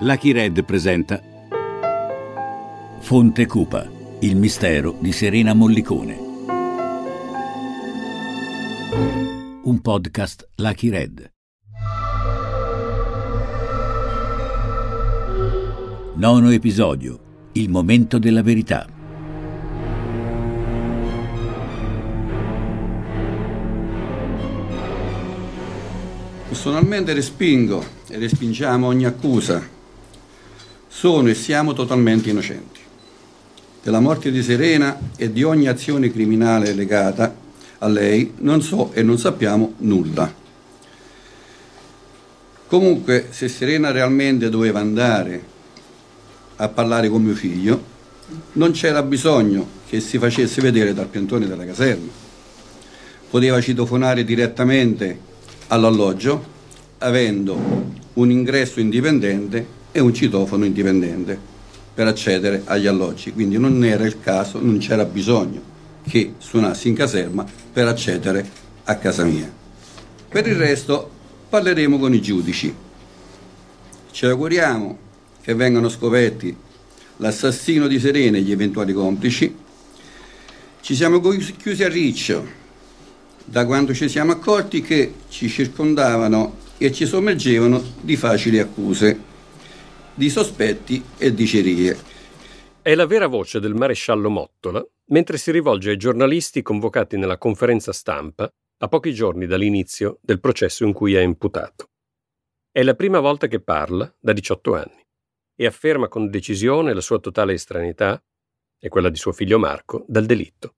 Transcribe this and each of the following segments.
Lucky Red presenta Fonte Cupa, il mistero di Serena Mollicone. Un podcast Lucky Red. Nono episodio. Il momento della verità. Personalmente respingo e respingiamo ogni accusa sono e siamo totalmente innocenti. Della morte di Serena e di ogni azione criminale legata a lei non so e non sappiamo nulla. Comunque, se Serena realmente doveva andare a parlare con mio figlio, non c'era bisogno che si facesse vedere dal piantone della caserma. Poteva citofonare direttamente all'alloggio, avendo un ingresso indipendente e un citofono indipendente per accedere agli alloggi, quindi non era il caso, non c'era bisogno che suonassi in caserma per accedere a casa mia. Per il resto parleremo con i giudici. Ci auguriamo che vengano scoperti l'assassino di Serena e gli eventuali complici. Ci siamo chiusi a riccio da quando ci siamo accorti che ci circondavano e ci sommergevano di facili accuse di sospetti e dicerie. È la vera voce del maresciallo Mottola mentre si rivolge ai giornalisti convocati nella conferenza stampa a pochi giorni dall'inizio del processo in cui è imputato. È la prima volta che parla da 18 anni e afferma con decisione la sua totale estraneità e quella di suo figlio Marco dal delitto.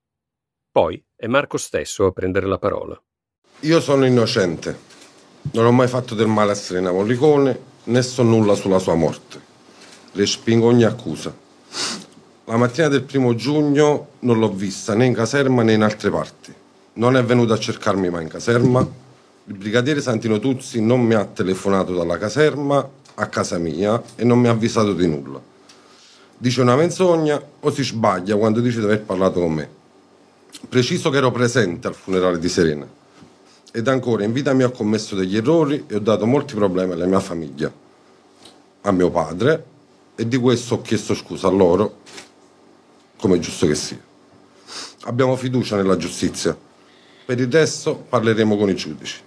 Poi è Marco stesso a prendere la parola. Io sono innocente. Non ho mai fatto del male a Serena Mollicone né so nulla sulla sua morte. Respingo ogni accusa. La mattina del primo giugno non l'ho vista né in caserma né in altre parti. Non è venuta a cercarmi mai in caserma. Il brigadiere Santino Tuzzi non mi ha telefonato dalla caserma a casa mia e non mi ha avvisato di nulla. Dice una menzogna o si sbaglia quando dice di aver parlato con me. Preciso che ero presente al funerale di Serena ed ancora in vita mia ho commesso degli errori e ho dato molti problemi alla mia famiglia, a mio padre e di questo ho chiesto scusa a loro, come è giusto che sia. Abbiamo fiducia nella giustizia. Per il resto parleremo con i giudici.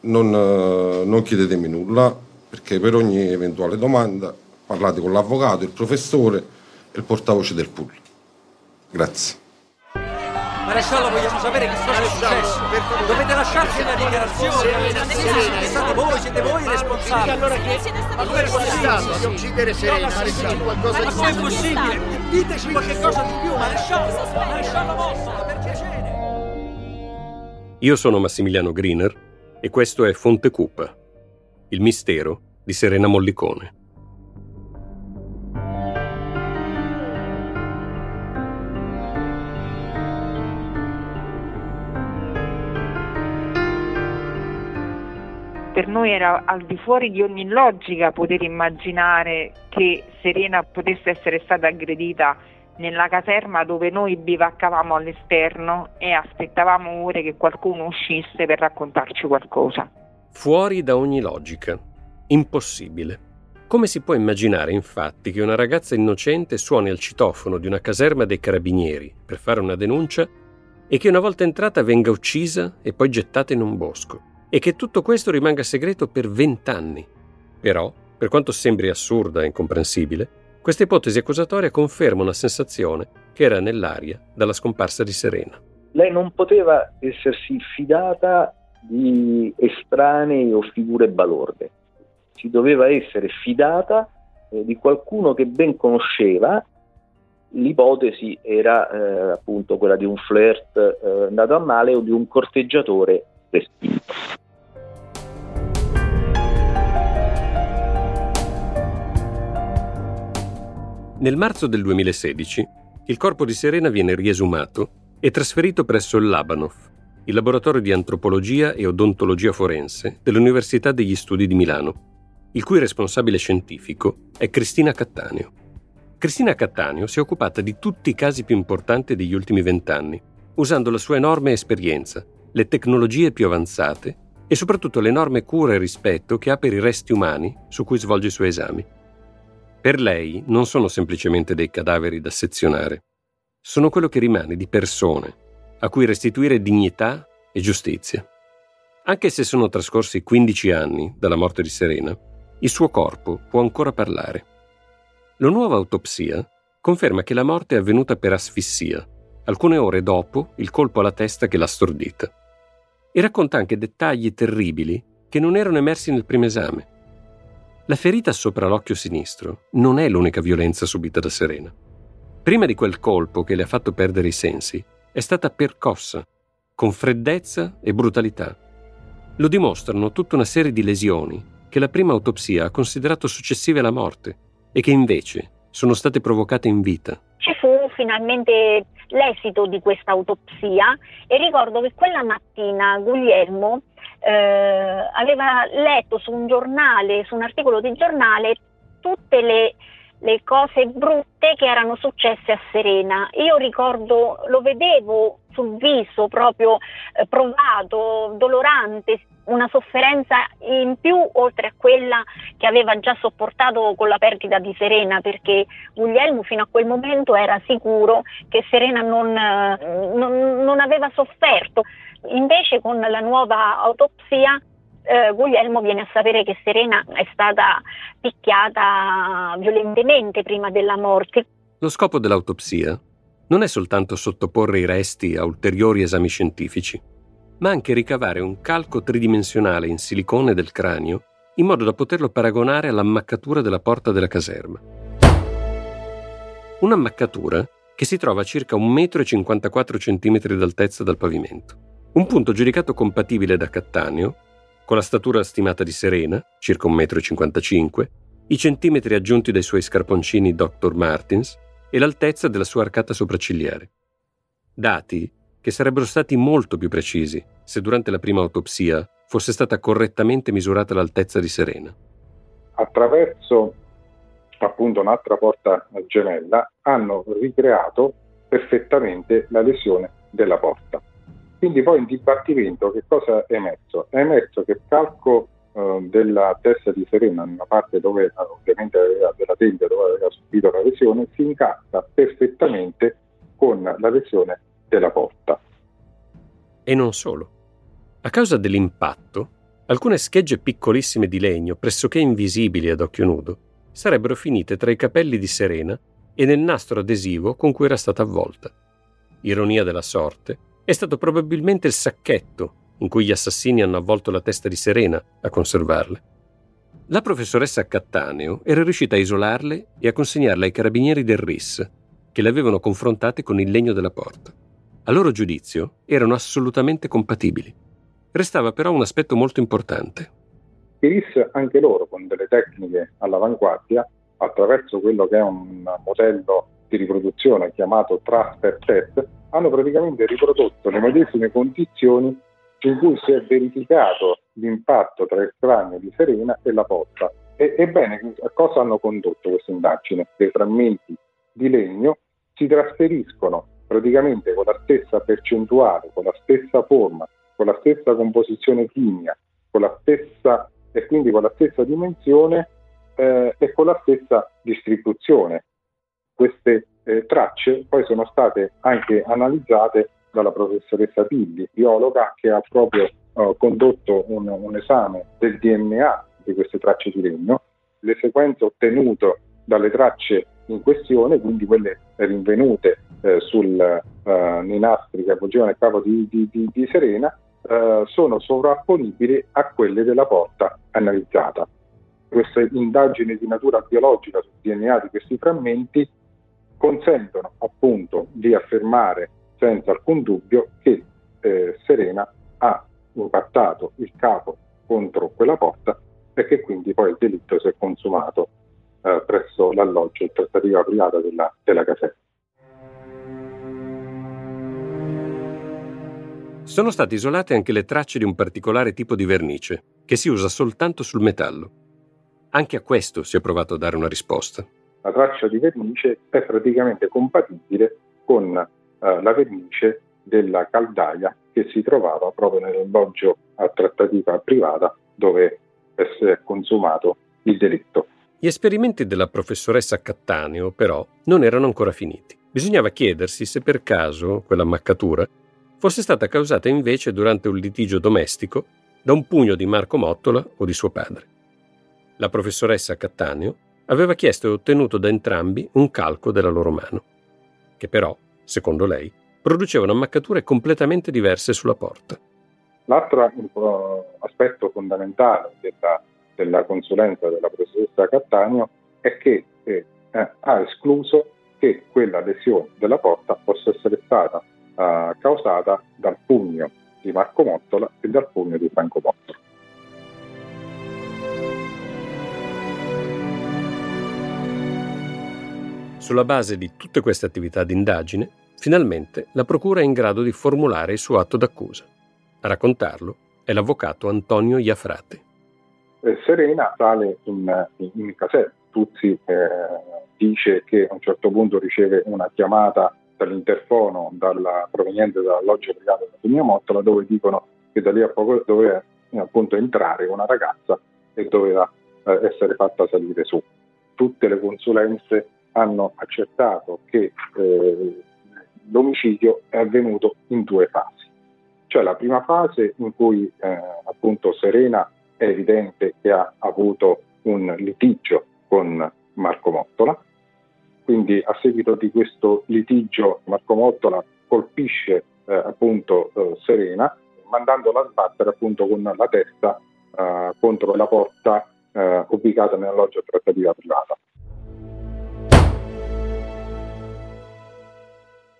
Non, eh, non chiedetemi nulla, perché per ogni eventuale domanda parlate con l'avvocato, il professore e il portavoce del pool. Grazie. Maresciallo, vogliamo sapere che cosa è successo. Dovete lasciarci una dichiarazione. Siete voi, siete voi i responsabili. Allora che Ma come è possibile? uccidere Serena, maresciallo, qualcosa Ma di come è possibile? Diteci qualche cosa di più, maresciallo. Maresciallo Mossa, per piacere. Io sono Massimiliano Griner e questo è Fonte Cupa, il mistero di Serena Mollicone. Per noi era al di fuori di ogni logica poter immaginare che Serena potesse essere stata aggredita nella caserma dove noi bivaccavamo all'esterno e aspettavamo ore che qualcuno uscisse per raccontarci qualcosa. Fuori da ogni logica. Impossibile. Come si può immaginare infatti che una ragazza innocente suoni al citofono di una caserma dei carabinieri per fare una denuncia e che una volta entrata venga uccisa e poi gettata in un bosco? E che tutto questo rimanga segreto per vent'anni. Però, per quanto sembri assurda e incomprensibile, questa ipotesi accusatoria conferma una sensazione che era nell'aria dalla scomparsa di Serena. Lei non poteva essersi fidata di estranei o figure balorde, si doveva essere fidata eh, di qualcuno che ben conosceva. L'ipotesi era eh, appunto quella di un flirt eh, andato a male o di un corteggiatore respinto. Nel marzo del 2016 il corpo di Serena viene riesumato e trasferito presso il Labanov, il laboratorio di antropologia e odontologia forense dell'Università degli Studi di Milano, il cui responsabile scientifico è Cristina Cattaneo. Cristina Cattaneo si è occupata di tutti i casi più importanti degli ultimi vent'anni, usando la sua enorme esperienza, le tecnologie più avanzate e soprattutto l'enorme cura e rispetto che ha per i resti umani su cui svolge i suoi esami. Per lei non sono semplicemente dei cadaveri da sezionare, sono quello che rimane di persone a cui restituire dignità e giustizia. Anche se sono trascorsi 15 anni dalla morte di Serena, il suo corpo può ancora parlare. La nuova autopsia conferma che la morte è avvenuta per asfissia, alcune ore dopo il colpo alla testa che l'ha stordita. E racconta anche dettagli terribili che non erano emersi nel primo esame. La ferita sopra l'occhio sinistro non è l'unica violenza subita da Serena. Prima di quel colpo che le ha fatto perdere i sensi, è stata percossa, con freddezza e brutalità. Lo dimostrano tutta una serie di lesioni che la prima autopsia ha considerato successive alla morte e che invece sono state provocate in vita. Ci fu finalmente l'esito di questa autopsia e ricordo che quella mattina Guglielmo eh, aveva letto su un giornale, su un articolo di giornale, tutte le, le cose brutte che erano successe a Serena. Io ricordo, lo vedevo sul viso proprio eh, provato, dolorante, una sofferenza in più oltre a quella che aveva già sopportato con la perdita di Serena perché Guglielmo fino a quel momento era sicuro che Serena non, non, non aveva sofferto. Invece con la nuova autopsia eh, Guglielmo viene a sapere che Serena è stata picchiata violentemente prima della morte. Lo scopo dell'autopsia non è soltanto sottoporre i resti a ulteriori esami scientifici ma anche ricavare un calco tridimensionale in silicone del cranio in modo da poterlo paragonare all'ammaccatura della porta della caserma. Un'ammaccatura che si trova a circa 1,54 m d'altezza dal pavimento. Un punto giudicato compatibile da Cattaneo, con la statura stimata di Serena, circa 1,55 m, i centimetri aggiunti dai suoi scarponcini Dr. Martins e l'altezza della sua arcata sopraccigliare. Dati che sarebbero stati molto più precisi se durante la prima autopsia fosse stata correttamente misurata l'altezza di Serena. Attraverso appunto un'altra porta gemella hanno ricreato perfettamente la lesione della porta. Quindi poi in dibattimento che cosa è emerso? È emerso che il calco eh, della testa di Serena, nella parte dove ovviamente aveva della teglia dove aveva subito la lesione, si incassa perfettamente con la lesione della porta. E non solo. A causa dell'impatto, alcune schegge piccolissime di legno, pressoché invisibili ad occhio nudo, sarebbero finite tra i capelli di Serena e nel nastro adesivo con cui era stata avvolta. Ironia della sorte, è stato probabilmente il sacchetto in cui gli assassini hanno avvolto la testa di Serena a conservarle. La professoressa Cattaneo era riuscita a isolarle e a consegnarle ai carabinieri del RIS, che le avevano confrontate con il legno della porta. A loro giudizio erano assolutamente compatibili. Restava però un aspetto molto importante. I RIS, anche loro, con delle tecniche all'avanguardia, attraverso quello che è un modello di riproduzione chiamato transfer test, hanno praticamente riprodotto le medesime condizioni in cui si è verificato l'impatto tra il cranio di Serena e la porta. E, ebbene, a cosa hanno condotto questa indagine? Dei frammenti di legno si trasferiscono praticamente con la stessa percentuale, con la stessa forma, con la stessa composizione chimica, con la stessa, e quindi con la stessa dimensione eh, e con la stessa distribuzione. Queste eh, tracce poi sono state anche analizzate dalla professoressa Pilli, biologa che ha proprio eh, condotto un, un esame del DNA di queste tracce di legno. Le sequenze ottenute dalle tracce in questione, quindi quelle rinvenute eh, sul, eh, nei nastri che avvolgevano il capo di, di, di, di Serena, eh, sono sovrapponibili a quelle della porta analizzata. Queste indagini di natura biologica sul DNA di questi frammenti consentono appunto di affermare senza alcun dubbio che eh, Serena ha impattato il capo contro quella porta e che quindi poi il delitto si è consumato eh, presso l'alloggio in trattativa privata della, della caserma. Sono state isolate anche le tracce di un particolare tipo di vernice, che si usa soltanto sul metallo. Anche a questo si è provato a dare una risposta. La traccia di vernice è praticamente compatibile con eh, la vernice della caldaia che si trovava proprio nell'alloggio a trattativa privata dove si è consumato il delitto. Gli esperimenti della professoressa Cattaneo, però, non erano ancora finiti. Bisognava chiedersi se per caso quell'ammaccatura fosse stata causata invece durante un litigio domestico da un pugno di Marco Mottola o di suo padre. La professoressa Cattaneo aveva chiesto e ottenuto da entrambi un calco della loro mano, che però, secondo lei, producevano ammaccature completamente diverse sulla porta. L'altro aspetto fondamentale della, della consulenza della professoressa Cattaneo è che eh, ha escluso che quella lesione della porta possa essere stata eh, causata dal pugno di Marco Mottola e dal pugno di Franco Mottola. Sulla base di tutte queste attività di indagine, finalmente la Procura è in grado di formulare il suo atto d'accusa. A raccontarlo è l'avvocato Antonio Iafrate. Eh, Serena sale in, in, in caserma. Tuzzi eh, dice che a un certo punto riceve una chiamata dall'interfono dalla, proveniente dalla loggia privata della Tumia Mottola dove dicono che da lì a poco doveva eh, appunto entrare una ragazza e doveva eh, essere fatta salire su. Tutte le consulenze hanno accertato che eh, l'omicidio è avvenuto in due fasi. Cioè la prima fase in cui eh, appunto Serena è evidente che ha avuto un litigio con Marco Mottola, quindi a seguito di questo litigio Marco Mottola colpisce eh, appunto eh, Serena mandandola a sbattere appunto con la testa eh, contro la porta eh, ubicata nella loggia trattativa privata.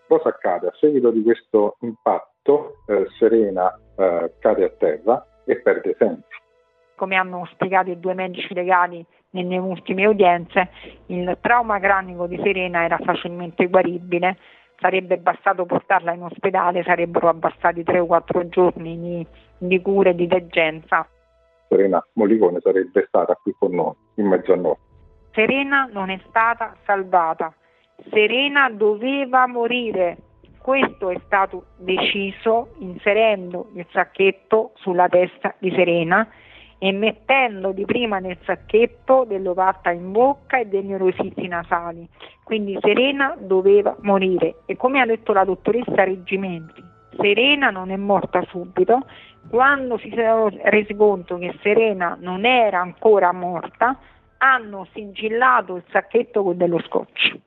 Cosa accade? A seguito di questo impatto eh, Serena eh, cade a terra e perde sensi. Come hanno spiegato i due medici legali nelle ultime udienze, il trauma cranico di Serena era facilmente guaribile, sarebbe bastato portarla in ospedale, sarebbero bastati 3 o 4 giorni di, di cure e di degenza. Serena Molicone sarebbe stata qui con noi, in mezzo a noi. Serena non è stata salvata, Serena doveva morire. Questo è stato deciso inserendo il sacchetto sulla testa di Serena e mettendo di prima nel sacchetto dell'ovatta in bocca e degli neurositi nasali. Quindi Serena doveva morire e come ha detto la dottoressa Reggimenti, Serena non è morta subito, quando si sono resi conto che Serena non era ancora morta, hanno sigillato il sacchetto con dello scotch.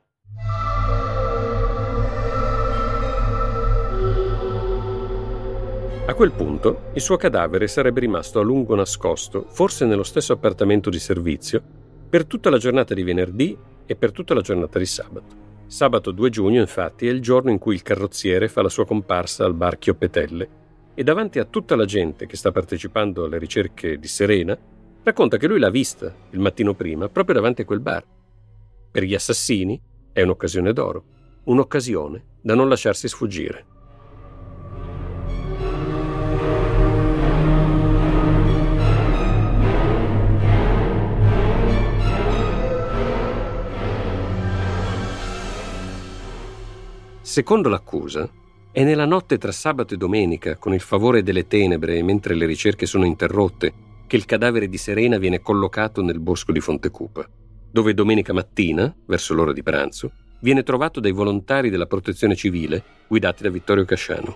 A quel punto il suo cadavere sarebbe rimasto a lungo nascosto, forse nello stesso appartamento di servizio, per tutta la giornata di venerdì e per tutta la giornata di sabato. Sabato 2 giugno, infatti, è il giorno in cui il carrozziere fa la sua comparsa al bar Chiopetelle e davanti a tutta la gente che sta partecipando alle ricerche di Serena, racconta che lui l'ha vista il mattino prima proprio davanti a quel bar. Per gli assassini è un'occasione d'oro, un'occasione da non lasciarsi sfuggire. Secondo l'accusa, è nella notte tra sabato e domenica, con il favore delle tenebre e mentre le ricerche sono interrotte, che il cadavere di Serena viene collocato nel bosco di Fontecupa, dove domenica mattina, verso l'ora di pranzo, viene trovato dai volontari della protezione civile guidati da Vittorio Casciano.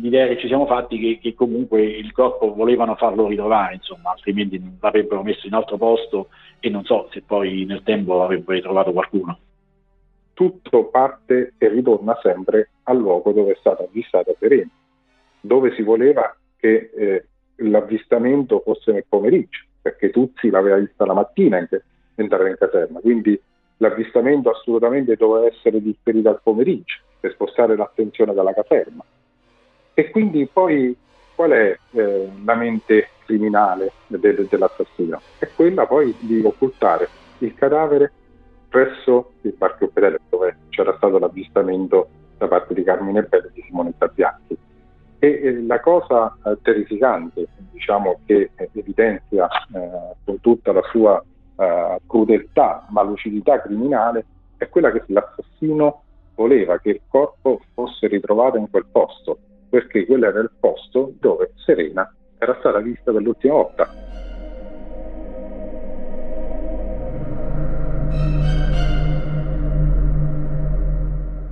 L'idea che ci siamo fatti è che, che comunque il corpo volevano farlo ritrovare, insomma, altrimenti l'avrebbero messo in altro posto e non so se poi nel tempo avrebbero trovato qualcuno tutto parte e ritorna sempre al luogo dove è stata avvistata Serena, dove si voleva che eh, l'avvistamento fosse nel pomeriggio, perché Tuzzi l'aveva vista la mattina in, entrare in caserma, quindi l'avvistamento assolutamente doveva essere differito al pomeriggio per spostare l'attenzione dalla caserma. E quindi poi qual è eh, la mente criminale de- dell'assassino? È quella poi di occultare il cadavere presso il Parco Ospedale dove c'era stato l'avvistamento da parte di Carmine Belli e di Simonetta Bianchi. E eh, la cosa eh, terrificante, diciamo, che eh, evidenzia eh, con tutta la sua eh, crudeltà ma lucidità criminale è quella che l'assassino voleva che il corpo fosse ritrovato in quel posto, perché quello era il posto dove Serena era stata vista per l'ultima volta.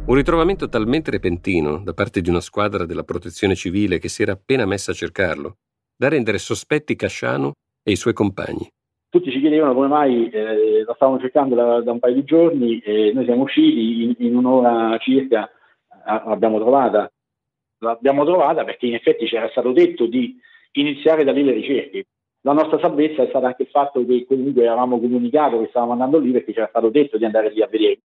Un ritrovamento talmente repentino da parte di una squadra della protezione civile che si era appena messa a cercarlo, da rendere sospetti Casciano e i suoi compagni. Tutti ci chiedevano come mai eh, la stavamo cercando da, da, un paio di giorni e noi siamo usciti in, in un'ora circa, l'abbiamo trovata. L'abbiamo trovata perché in effetti ci era stato detto di iniziare da lì le ricerche. La nostra salvezza è stato anche il fatto che comunque avevamo comunicato che stavamo andando lì perché ci era stato detto di andare lì a vedere.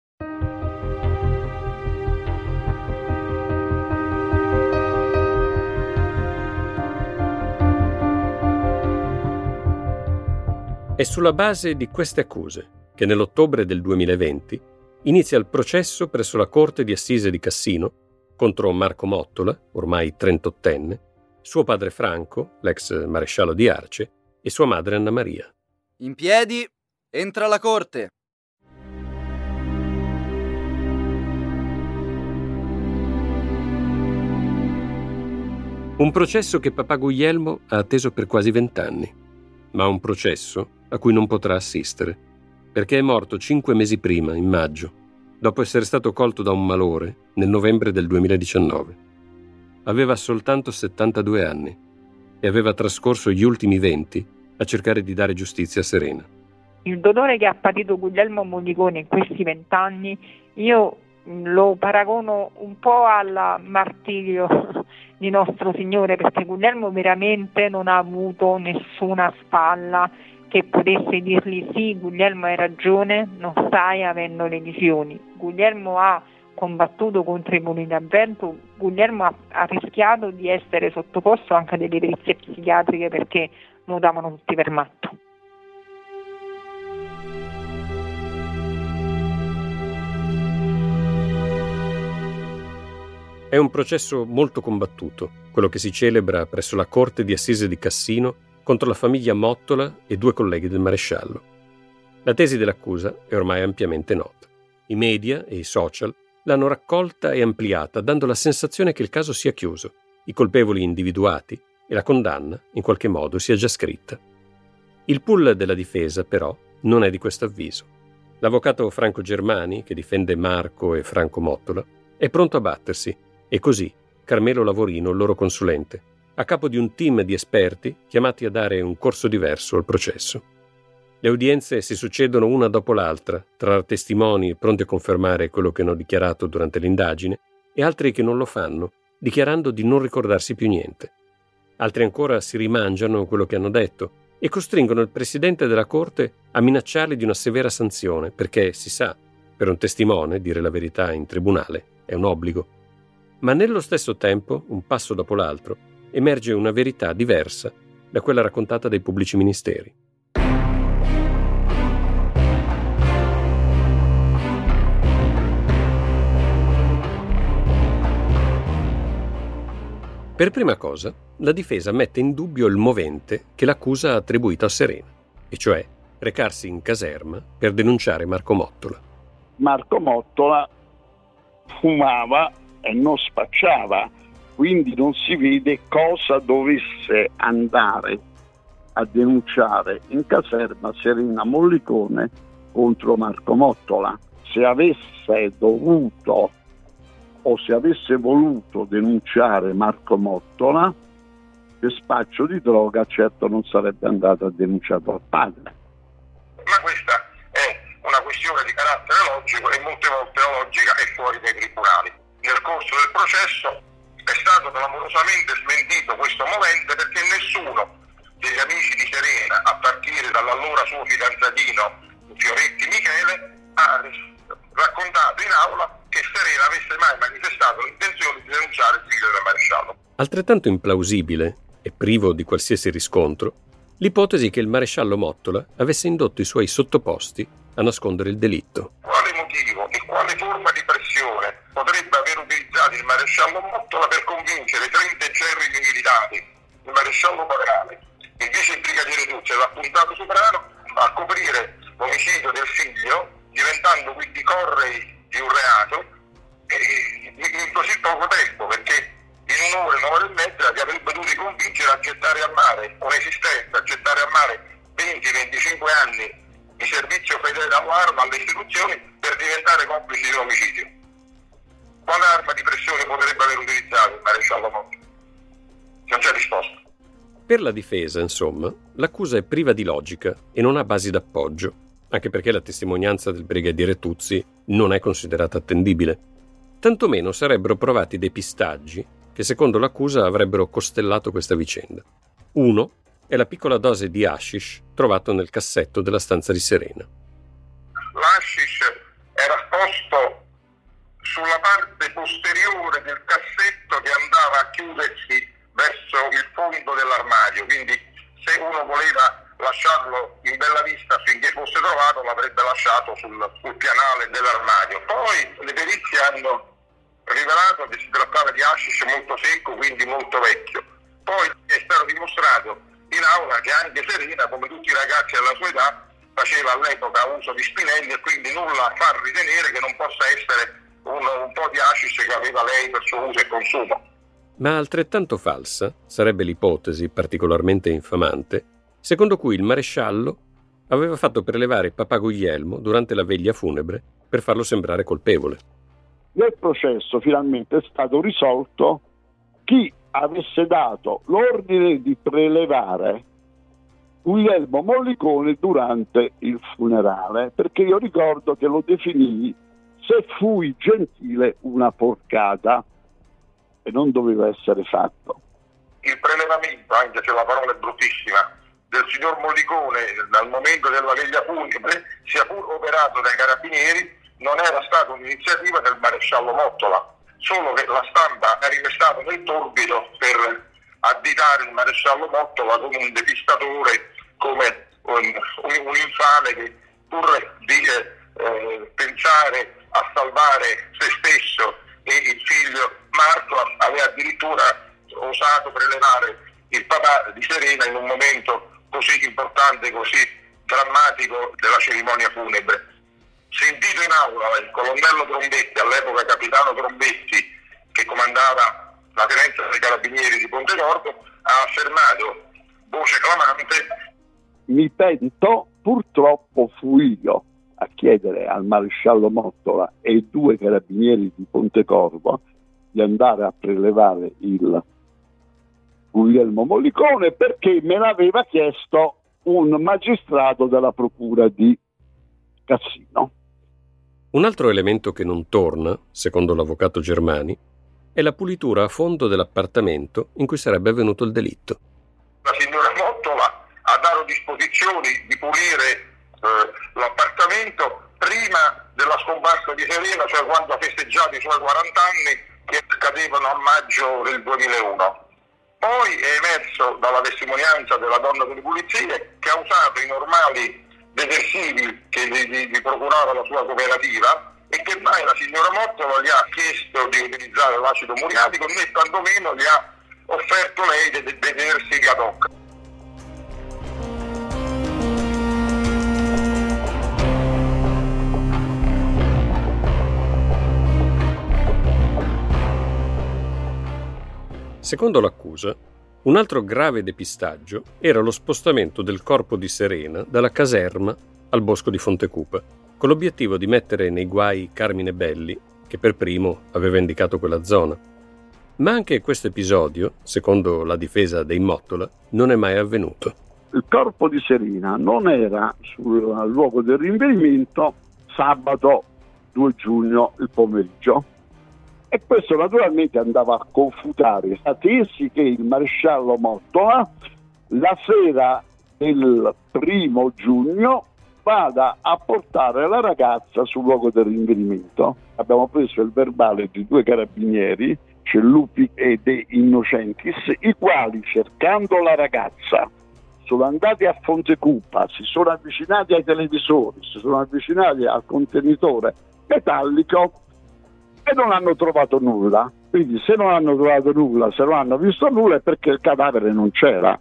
È sulla base di queste accuse che nell'ottobre del 2020 inizia il processo presso la Corte di Assise di Cassino contro Marco Mottola, ormai 38enne, suo padre Franco, l'ex maresciallo di Arce, e sua madre Anna Maria. In piedi, entra la Corte. Un processo che papà Guglielmo ha atteso per quasi vent'anni, ma un processo a cui non potrà assistere, perché è morto cinque mesi prima, in maggio, dopo essere stato colto da un malore nel novembre del 2019. Aveva soltanto 72 anni e aveva trascorso gli ultimi 20 a cercare di dare giustizia a Serena. Il dolore che ha patito Guglielmo Monicone in questi vent'anni, io lo paragono un po' al martirio di nostro Signore, perché Guglielmo veramente non ha avuto nessuna spalla che potesse dirgli sì, Guglielmo hai ragione, non stai avendo le visioni. Guglielmo ha combattuto contro i mulini a vento, Guglielmo ha, ha, rischiato di essere sottoposto anche a delle perizie psichiatriche perché lo davano tutti per matto. È un processo molto combattuto, quello che si celebra presso la Corte di Assise di Cassino contro la famiglia Mottola e due colleghi del maresciallo. La tesi dell'accusa è ormai ampiamente nota. I media e i social l'hanno raccolta e ampliata, dando la sensazione che il caso sia chiuso, i colpevoli individuati e la condanna, in qualche modo, sia già scritta. Il pool della difesa, però, non è di questo avviso. L'avvocato Franco Germani, che difende Marco e Franco Mottola, è pronto a battersi e così Carmelo Lavorino, il loro consulente, a capo di un team di esperti chiamati a dare un corso diverso al processo. Le udienze si succedono una dopo l'altra, tra testimoni pronti a confermare quello che hanno dichiarato durante l'indagine e altri che non lo fanno, dichiarando di non ricordarsi più niente. Altri ancora si rimangiano quello che hanno detto e costringono il presidente della Corte a minacciarli di una severa sanzione, perché, si sa, per un testimone dire la verità in tribunale è un obbligo. Ma nello stesso tempo, un passo dopo l'altro, emerge una verità diversa da quella raccontata dai pubblici ministeri. Per prima cosa, la difesa mette in dubbio il movente che l'accusa ha attribuito a Serena, e cioè recarsi in caserma per denunciare Marco Mottola. Marco Mottola fumava e non spacciava quindi non si vede cosa dovesse andare a denunciare in caserma Serena Mollicone contro Marco Mottola. Se avesse dovuto o se avesse voluto denunciare Marco Mottola per spaccio di droga, certo non sarebbe andato a denunciare al padre. Ma questa è una questione di carattere logico e molte volte logica è fuori dai tribunali. Nel corso del processo stato clamorosamente smentito questo movente perché nessuno degli amici di Serena, a partire dall'allora suo fidanzatino Fioretti Michele, ha raccontato in aula che Serena avesse mai manifestato l'intenzione di denunciare il figlio del maresciallo. Altrettanto implausibile e privo di qualsiasi riscontro l'ipotesi che il maresciallo Mottola avesse indotto i suoi sottoposti a nascondere il delitto. Quale motivo e quale forma di pressione potrebbe aver utilizzato il maresciallo Mottola per convincere 30 cerri militari, il maresciallo Pagani, il vice brigadiere Tucci e l'appuntato soprano a coprire l'omicidio del figlio, diventando quindi correi di un reato in così poco tempo, perché il un'ora, un'ora e mezza che avrebbe dovuto convincere a gettare a mare un'esistenza, a gettare a mare 20-25 anni di servizio fedele all'arma, alle istituzioni, per diventare complici di un omicidio. Quale arma di pressione potrebbe aver utilizzato il maresciallo Monti? Non c'è risposta. Per la difesa, insomma, l'accusa è priva di logica e non ha basi d'appoggio, anche perché la testimonianza del brigadiere Tuzzi non è considerata attendibile. Tantomeno sarebbero provati depistaggi che secondo l'accusa avrebbero costellato questa vicenda. Uno è la piccola dose di hashish trovato nel cassetto della stanza di Serena. L'hashish era posto sulla parte posteriore del cassetto che andava a chiudersi verso il fondo dell'armadio, quindi se uno voleva lasciarlo in bella vista finché fosse trovato l'avrebbe lasciato sul, sul pianale dell'armadio. Poi le perizie hanno rivelato che si trattava di hashish molto secco, quindi molto vecchio. Poi è stato dimostrato in aula che anche Serena, come tutti i ragazzi della sua età, faceva all'epoca uso di spinelli e quindi nulla fa ritenere che non possa essere un, un po' di hashish che aveva lei per suo uso e consumo. Ma altrettanto falsa sarebbe l'ipotesi, particolarmente infamante, secondo cui il maresciallo aveva fatto prelevare papà Guglielmo durante la veglia funebre per farlo sembrare colpevole. Nel processo finalmente è stato risolto chi avesse dato l'ordine di prelevare Guglielmo Mollicone durante il funerale, perché io ricordo che lo definì se fui gentile una porcata e non doveva essere fatto. Il prelevamento, anche se la parola è bruttissima, del signor Mollicone dal momento della veglia funebre, sia pur operato dai carabinieri, non era stata un'iniziativa del maresciallo Mottola, solo che la stampa ha rimestato nel torbido per additare il maresciallo Mottola come un depistatore, come un, un, un infame che pur di eh, pensare a salvare se stesso e il figlio Marco aveva addirittura osato prelevare il papà di Serena in un momento così importante, così drammatico della cerimonia funebre. Sentito in aula il colonnello Trombetti, all'epoca capitano Trombetti, che comandava la tenenza dei carabinieri di Ponte Corpo, ha affermato, voce clamante, mi pento, purtroppo fui io a chiedere al maresciallo Mottola e ai due carabinieri di Pontecorvo di andare a prelevare il Guglielmo Mollicone perché me l'aveva chiesto un magistrato della procura di Cassino. Un altro elemento che non torna, secondo l'avvocato Germani, è la pulitura a fondo dell'appartamento in cui sarebbe avvenuto il delitto. La signora Mottola ha dato disposizioni di pulire eh, l'appartamento prima della scomparsa di Serena, cioè quando ha festeggiato i suoi 40 anni che cadevano a maggio del 2001. Poi è emerso dalla testimonianza della donna delle pulizie che ha usato i normali detersivi che gli, gli, procurava la sua cooperativa e che mai la signora Mottola gli ha chiesto di utilizzare l'acido muriatico né tantomeno gli ha offerto lei dei detersivi ad hoc. Secondo l'accusa, un altro grave depistaggio era lo spostamento del corpo di Serena dalla caserma al bosco di Fontecupa, con l'obiettivo di mettere nei guai Carmine Belli, che per primo aveva indicato quella zona. Ma anche questo episodio, secondo la difesa dei Mottola, non è mai avvenuto. Il corpo di Serena non era sul luogo del rinvenimento sabato 2 giugno il pomeriggio, e questo naturalmente andava a confutare la tesi che il maresciallo Mottola la sera del primo giugno vada a portare la ragazza sul luogo del rinvenimento. Abbiamo preso il verbale di due carabinieri, Cellupi e De Innocentis, i quali cercando la ragazza sono andati a Fontecupa, si sono avvicinati ai televisori, si sono avvicinati al contenitore metallico e non hanno trovato nulla. Quindi se non hanno trovato nulla, se non hanno visto nulla è perché il cadavere non c'era.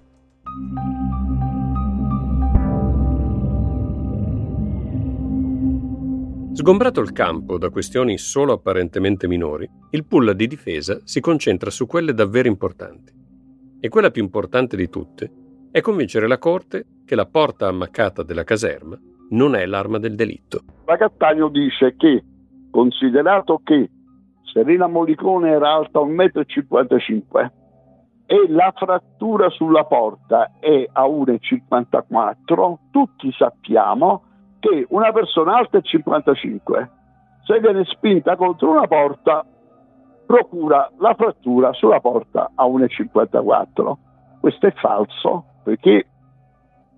Sgombrato il campo da questioni solo apparentemente minori, il pool di difesa si concentra su quelle davvero importanti. E quella più importante di tutte è convincere la Corte che la porta ammaccata della caserma non è l'arma del delitto. La Cattaneo dice che, considerato che Serena Molicone era alta 1,55 m e la frattura sulla porta è a 1,54, tutti sappiamo che una persona alta è 55, se viene spinta contro una porta procura la frattura sulla porta a 1,54. Questo è falso perché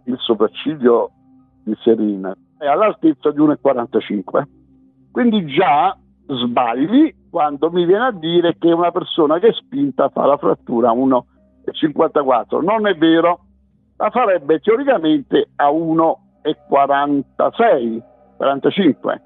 il sopracciglio di Serena è all'altezza di 1,45. Quindi già sbagli quando mi viene a dire che una persona che è spinta fa la frattura a 1,54. Non è vero, la farebbe teoricamente a 1,46, 45,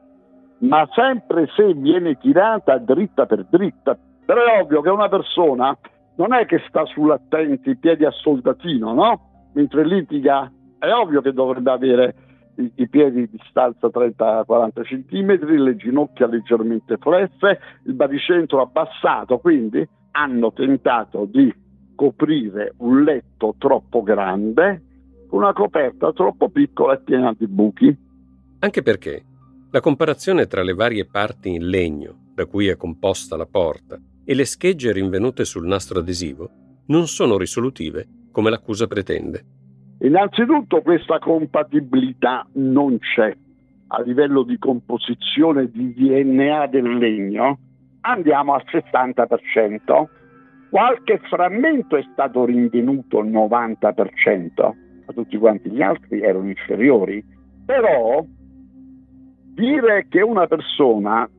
ma sempre se viene tirata dritta per dritta. Però è ovvio che una persona non è che sta sull'attenti, piedi a soldatino, no? Mentre litiga, è ovvio che dovrebbe avere i, i piedi di distanza 30-40 cm, le ginocchia leggermente flesse, il baricentro abbassato, quindi hanno tentato di coprire un letto troppo grande con una coperta troppo piccola e piena di buchi. Anche perché la comparazione tra le varie parti in legno da cui è composta la porta e le schegge rinvenute sul nastro adesivo non sono risolutive come l'accusa pretende. Innanzitutto questa compatibilità non c'è a livello di composizione di DNA del legno. Andiamo al 60%. Qualche frammento è stato rinvenuto al 90%, ma tutti quanti gli altri erano inferiori. Però dire che una persona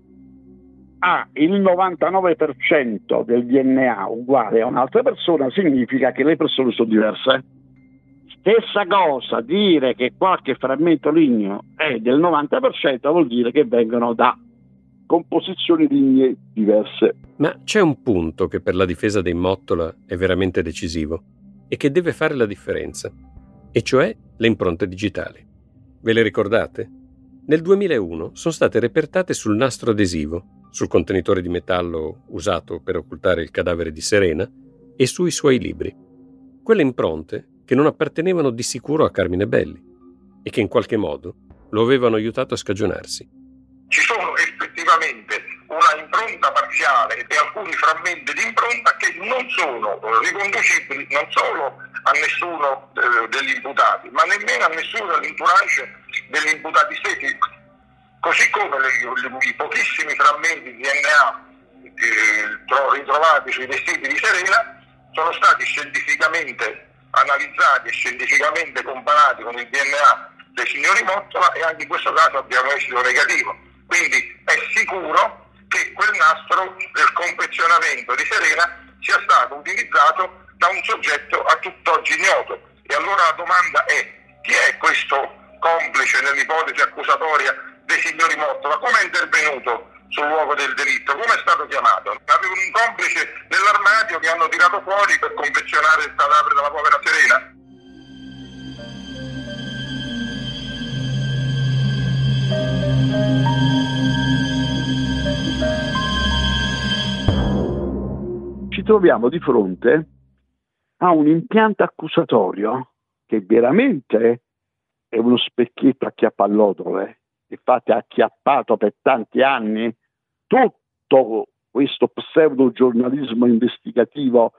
ha il 99% del DNA uguale a un'altra persona significa che le persone sono diverse. Stessa cosa, dire che qualche frammento ligneo è del 90% vuol dire che vengono da composizioni lignee diverse. Ma c'è un punto che per la difesa dei Mottola è veramente decisivo e che deve fare la differenza, e cioè le impronte digitali. Ve le ricordate? Nel 2001 sono state repertate sul nastro adesivo, sul contenitore di metallo usato per occultare il cadavere di Serena e sui suoi libri. Quelle impronte che non appartenevano di sicuro a Carmine Belli e che in qualche modo lo avevano aiutato a scagionarsi. Ci sono effettivamente una impronta parziale e alcuni frammenti di impronta che non sono riconducibili non solo a nessuno eh, degli imputati, ma nemmeno a nessuno dell'entourage degli imputati stessi. Così come le, i pochissimi frammenti di DNA eh, ritrovati sui vestiti di Serena sono stati scientificamente analizzati e scientificamente comparati con il DNA dei signori Mottola e anche in questo caso abbiamo esito negativo. Quindi è sicuro che quel nastro del confezionamento di Serena sia stato utilizzato da un soggetto a tutt'oggi ignoto. E allora la domanda è chi è questo complice nell'ipotesi accusatoria dei signori Mottola? Come è intervenuto sul luogo del delitto. Come è stato chiamato? Avevano un complice nell'armadio che hanno tirato fuori per confezionare il cadavere della povera Serena? Ci troviamo di fronte a un impianto accusatorio che veramente è uno specchietto a chiappallotole, infatti ha acchiappato per tanti anni tutto questo pseudo giornalismo investigativo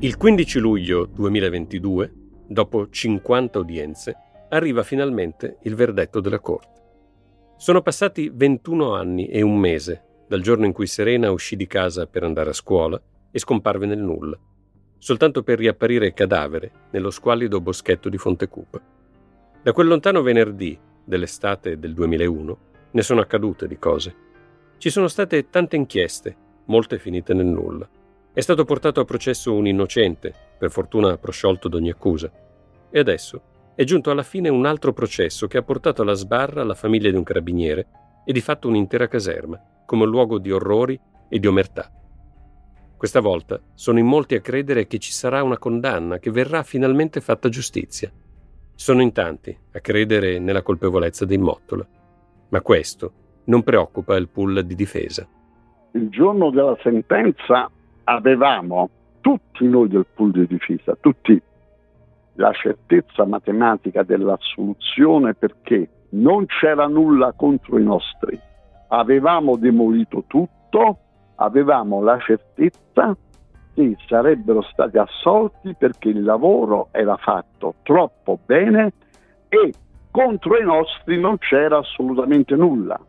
Il 15 luglio 2022, dopo 50 udienze, arriva finalmente il verdetto della Corte. Sono passati 21 anni e un mese dal giorno in cui Serena uscì di casa per andare a scuola e scomparve nel nulla, soltanto per riapparire cadavere nello squallido boschetto di Fontecupa. Da quel lontano venerdì dell'estate del 2001 ne sono accadute di cose. Ci sono state tante inchieste, molte finite nel nulla. È stato portato a processo un innocente, per fortuna prosciolto d'ogni accusa. E adesso è giunto alla fine un altro processo che ha portato alla sbarra la famiglia di un carabiniere e di fatto un'intera caserma, come luogo di orrori e di omertà. Questa volta sono in molti a credere che ci sarà una condanna, che verrà finalmente fatta giustizia. Sono in tanti a credere nella colpevolezza di Mottola. Ma questo non preoccupa il pool di difesa. Il giorno della sentenza avevamo tutti noi del pool di difesa, tutti la certezza matematica dell'assoluzione perché non c'era nulla contro i nostri. Avevamo demolito tutto, avevamo la certezza che sarebbero stati assolti perché il lavoro era fatto troppo bene e contro i nostri non c'era assolutamente nulla.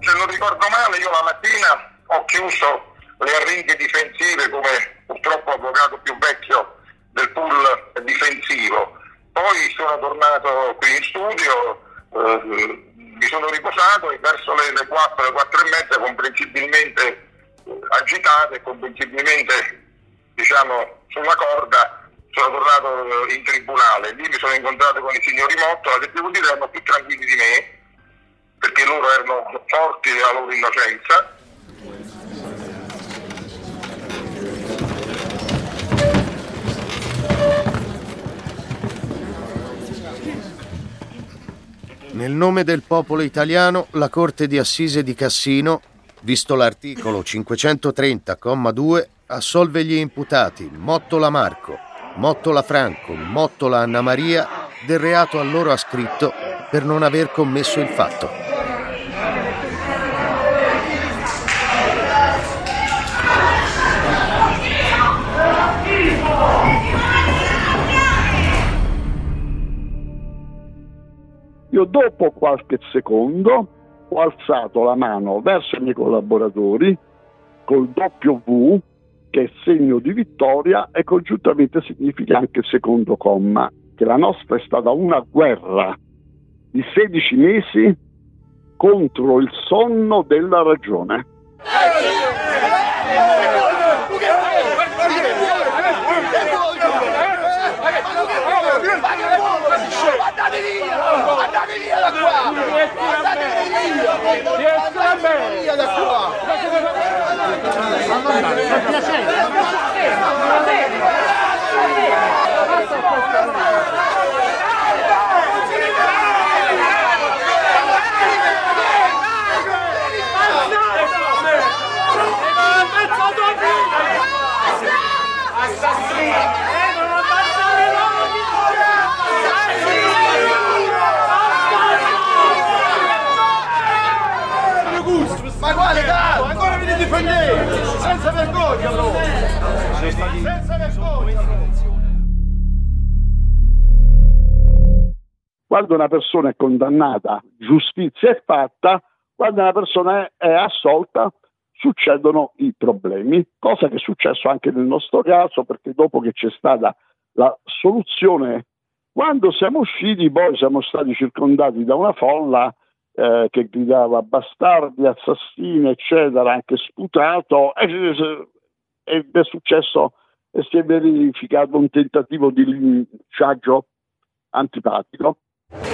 Se non ricordo male, io la mattina ho chiuso le arringhe difensive come purtroppo avvocato più vecchio del pool difensivo. Poi sono tornato qui in studio, eh, mi sono riposato e verso le, le 4, le 4 e mezza comprensibilmente eh, agitato e comprensibilmente diciamo sulla corda sono tornato eh, in tribunale. Lì mi sono incontrato con i signori Mottola che devo dire erano più tranquilli di me perché loro erano forti della loro innocenza. Nel nome del popolo italiano, la Corte di Assise di Cassino, visto l'articolo 530,2, assolve gli imputati Mottola Marco, Mottola Franco, Mottola Anna Maria del reato a loro ascritto per non aver commesso il fatto. Dopo qualche secondo ho alzato la mano verso i miei collaboratori col doppio V che è segno di vittoria e congiuntamente significa anche secondo comma che la nostra è stata una guerra di 16 mesi contro il sonno della ragione. Andate via! Andate via da qua! Andate via! Andate via da qua! Per piacere! Ma quale cazzo? Ancora vi difendete! Senza vergogna, bro! Senza vergogna! Quando una persona è condannata, giustizia è fatta, quando una persona è, è assolta, succedono i problemi, cosa che è successo anche nel nostro caso, perché dopo che c'è stata la soluzione, quando siamo usciti poi siamo stati circondati da una folla eh, che gridava bastardi, assassini, eccetera, anche sputato, e- è successo e si è verificato un tentativo di linciaggio antipatico.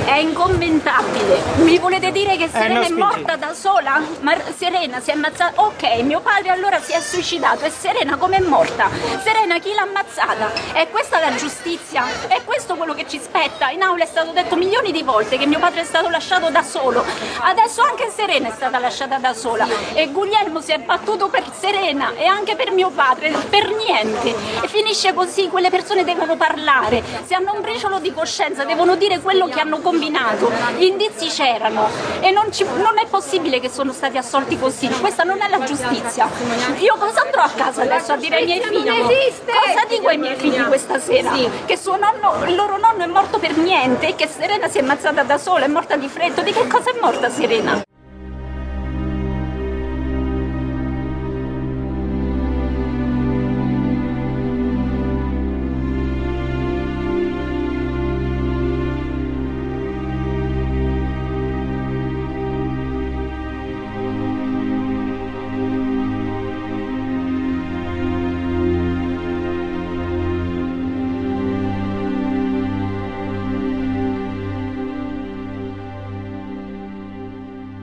È incommentabile. Mi volete dire che Serena non è morta da sola? Ma Serena si è ammazzata. Ok, mio padre allora si è suicidato. E Serena com'è morta? Serena chi l'ha ammazzata? È questa la giustizia? È questo quello che ci spetta? In aula è stato detto milioni di volte che mio padre è stato lasciato da solo. Adesso anche Serena è stata lasciata da sola. E Guglielmo si è battuto per Serena e anche per mio padre, per niente. E finisce così, quelle persone devono parlare. Se hanno un briciolo di coscienza devono dire quello che hanno combinato. Gli indizi c'erano e non, ci- non è possibile che sono stati assolti così. Questa non è la giustizia. Io cosa andrò a casa adesso a dire ai miei figli? Cosa dico ai miei figli questa sera? Che suo nonno, il loro nonno è morto per niente e che Serena si è ammazzata da sola, è morta di freddo. Di che cosa è morta Serena?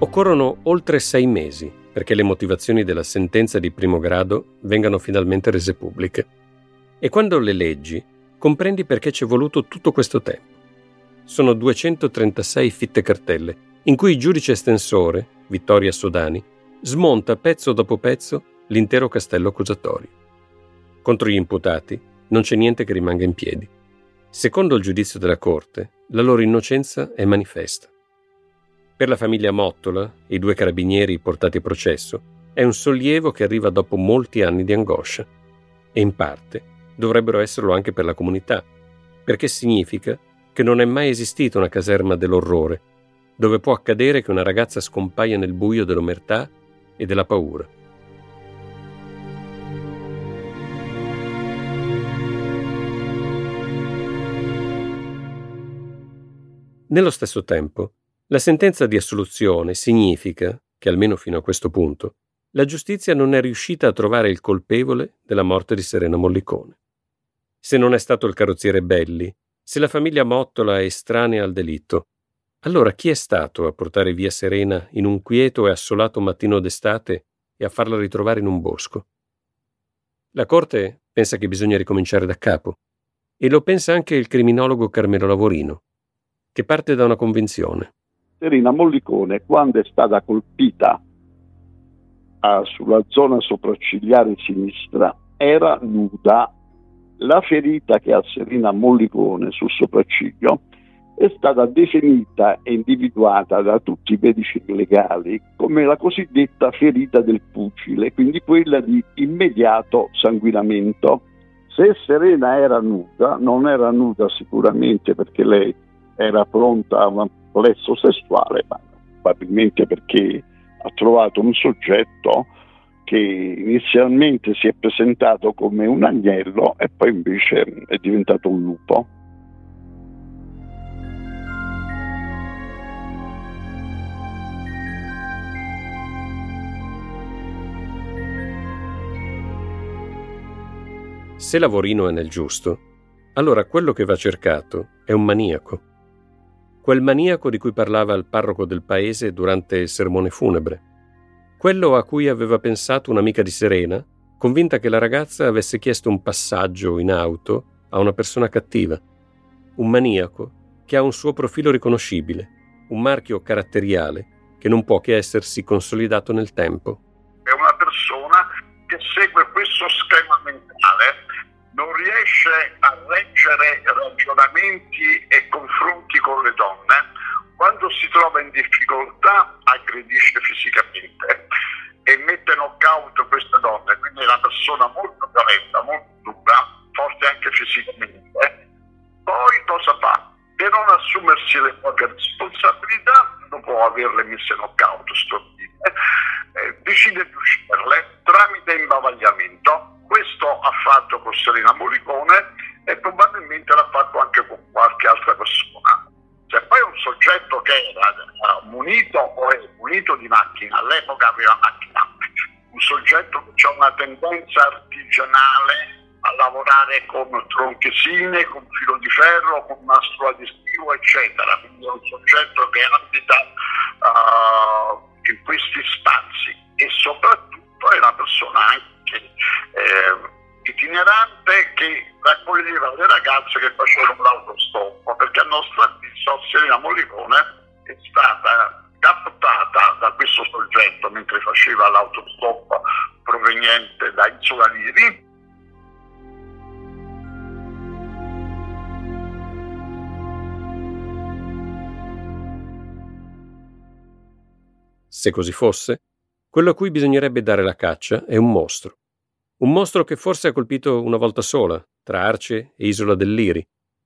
Occorrono oltre sei mesi perché le motivazioni della sentenza di primo grado vengano finalmente rese pubbliche. E quando le leggi, comprendi perché ci è voluto tutto questo tempo. Sono 236 fitte cartelle in cui il giudice estensore, Vittoria Sodani, smonta pezzo dopo pezzo l'intero castello accusatorio. Contro gli imputati non c'è niente che rimanga in piedi. Secondo il giudizio della Corte, la loro innocenza è manifesta. Per la famiglia Mottola, i due carabinieri portati a processo, è un sollievo che arriva dopo molti anni di angoscia. E in parte dovrebbero esserlo anche per la comunità, perché significa che non è mai esistita una caserma dell'orrore, dove può accadere che una ragazza scompaia nel buio dell'omertà e della paura. Nello stesso tempo, la sentenza di assoluzione significa che, almeno fino a questo punto, la giustizia non è riuscita a trovare il colpevole della morte di Serena Mollicone. Se non è stato il carrozziere Belli, se la famiglia Mottola è estranea al delitto, allora chi è stato a portare via Serena in un quieto e assolato mattino d'estate e a farla ritrovare in un bosco? La Corte pensa che bisogna ricominciare da capo, e lo pensa anche il criminologo Carmelo Lavorino, che parte da una convinzione. Serena Mollicone, quando è stata colpita ah, sulla zona sopraccigliare sinistra, era nuda. La ferita che ha Serena Mollicone sul sopracciglio è stata definita e individuata da tutti i medici legali come la cosiddetta ferita del pugile, quindi quella di immediato sanguinamento. Se Serena era nuda, non era nuda sicuramente perché lei era pronta a un complesso sessuale, ma probabilmente perché ha trovato un soggetto che inizialmente si è presentato come un agnello e poi invece è diventato un lupo. Se Lavorino è nel giusto, allora quello che va cercato è un maniaco quel maniaco di cui parlava il parroco del paese durante il sermone funebre, quello a cui aveva pensato un'amica di Serena, convinta che la ragazza avesse chiesto un passaggio in auto a una persona cattiva, un maniaco che ha un suo profilo riconoscibile, un marchio caratteriale che non può che essersi consolidato nel tempo. È una persona che segue questo schema mentale non riesce a leggere ragionamenti e confronti con le donne, quando si trova in difficoltà aggredisce fisicamente e mette knockout queste donne, quindi è una persona molto violenta, molto dura, forte anche fisicamente. Poi cosa fa? Per non assumersi le proprie responsabilità, dopo averle messe knockout, sto tendenza artigianale a lavorare con tronchesine, con filo di ferro, con Se così fosse, quello a cui bisognerebbe dare la caccia è un mostro. Un mostro che forse ha colpito una volta sola, tra Arce e Isola del Liri,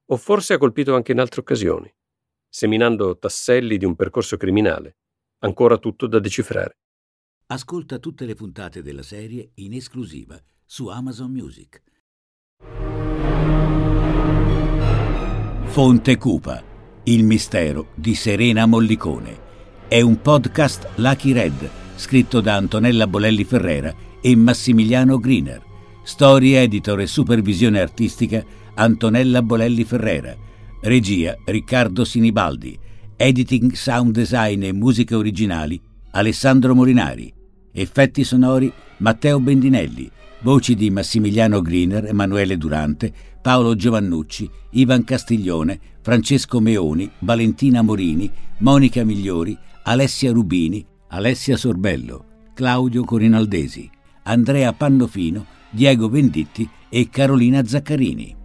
o forse ha colpito anche in altre occasioni, seminando tasselli di un percorso criminale, ancora tutto da decifrare. Ascolta tutte le puntate della serie in esclusiva su Amazon Music. Fonte Cupa, il mistero di Serena Mollicone. È un podcast Lucky Red scritto da Antonella Bolelli Ferrera e Massimiliano Griner. Storia, editore e supervisione artistica Antonella Bolelli Ferrera. Regia Riccardo Sinibaldi. Editing, sound design e musiche originali Alessandro Morinari. Effetti sonori Matteo Bendinelli. Voci di Massimiliano Griner, Emanuele Durante, Paolo Giovannucci, Ivan Castiglione, Francesco Meoni, Valentina Morini, Monica Migliori, Alessia Rubini, Alessia Sorbello, Claudio Corinaldesi, Andrea Pannofino, Diego Venditti e Carolina Zaccarini.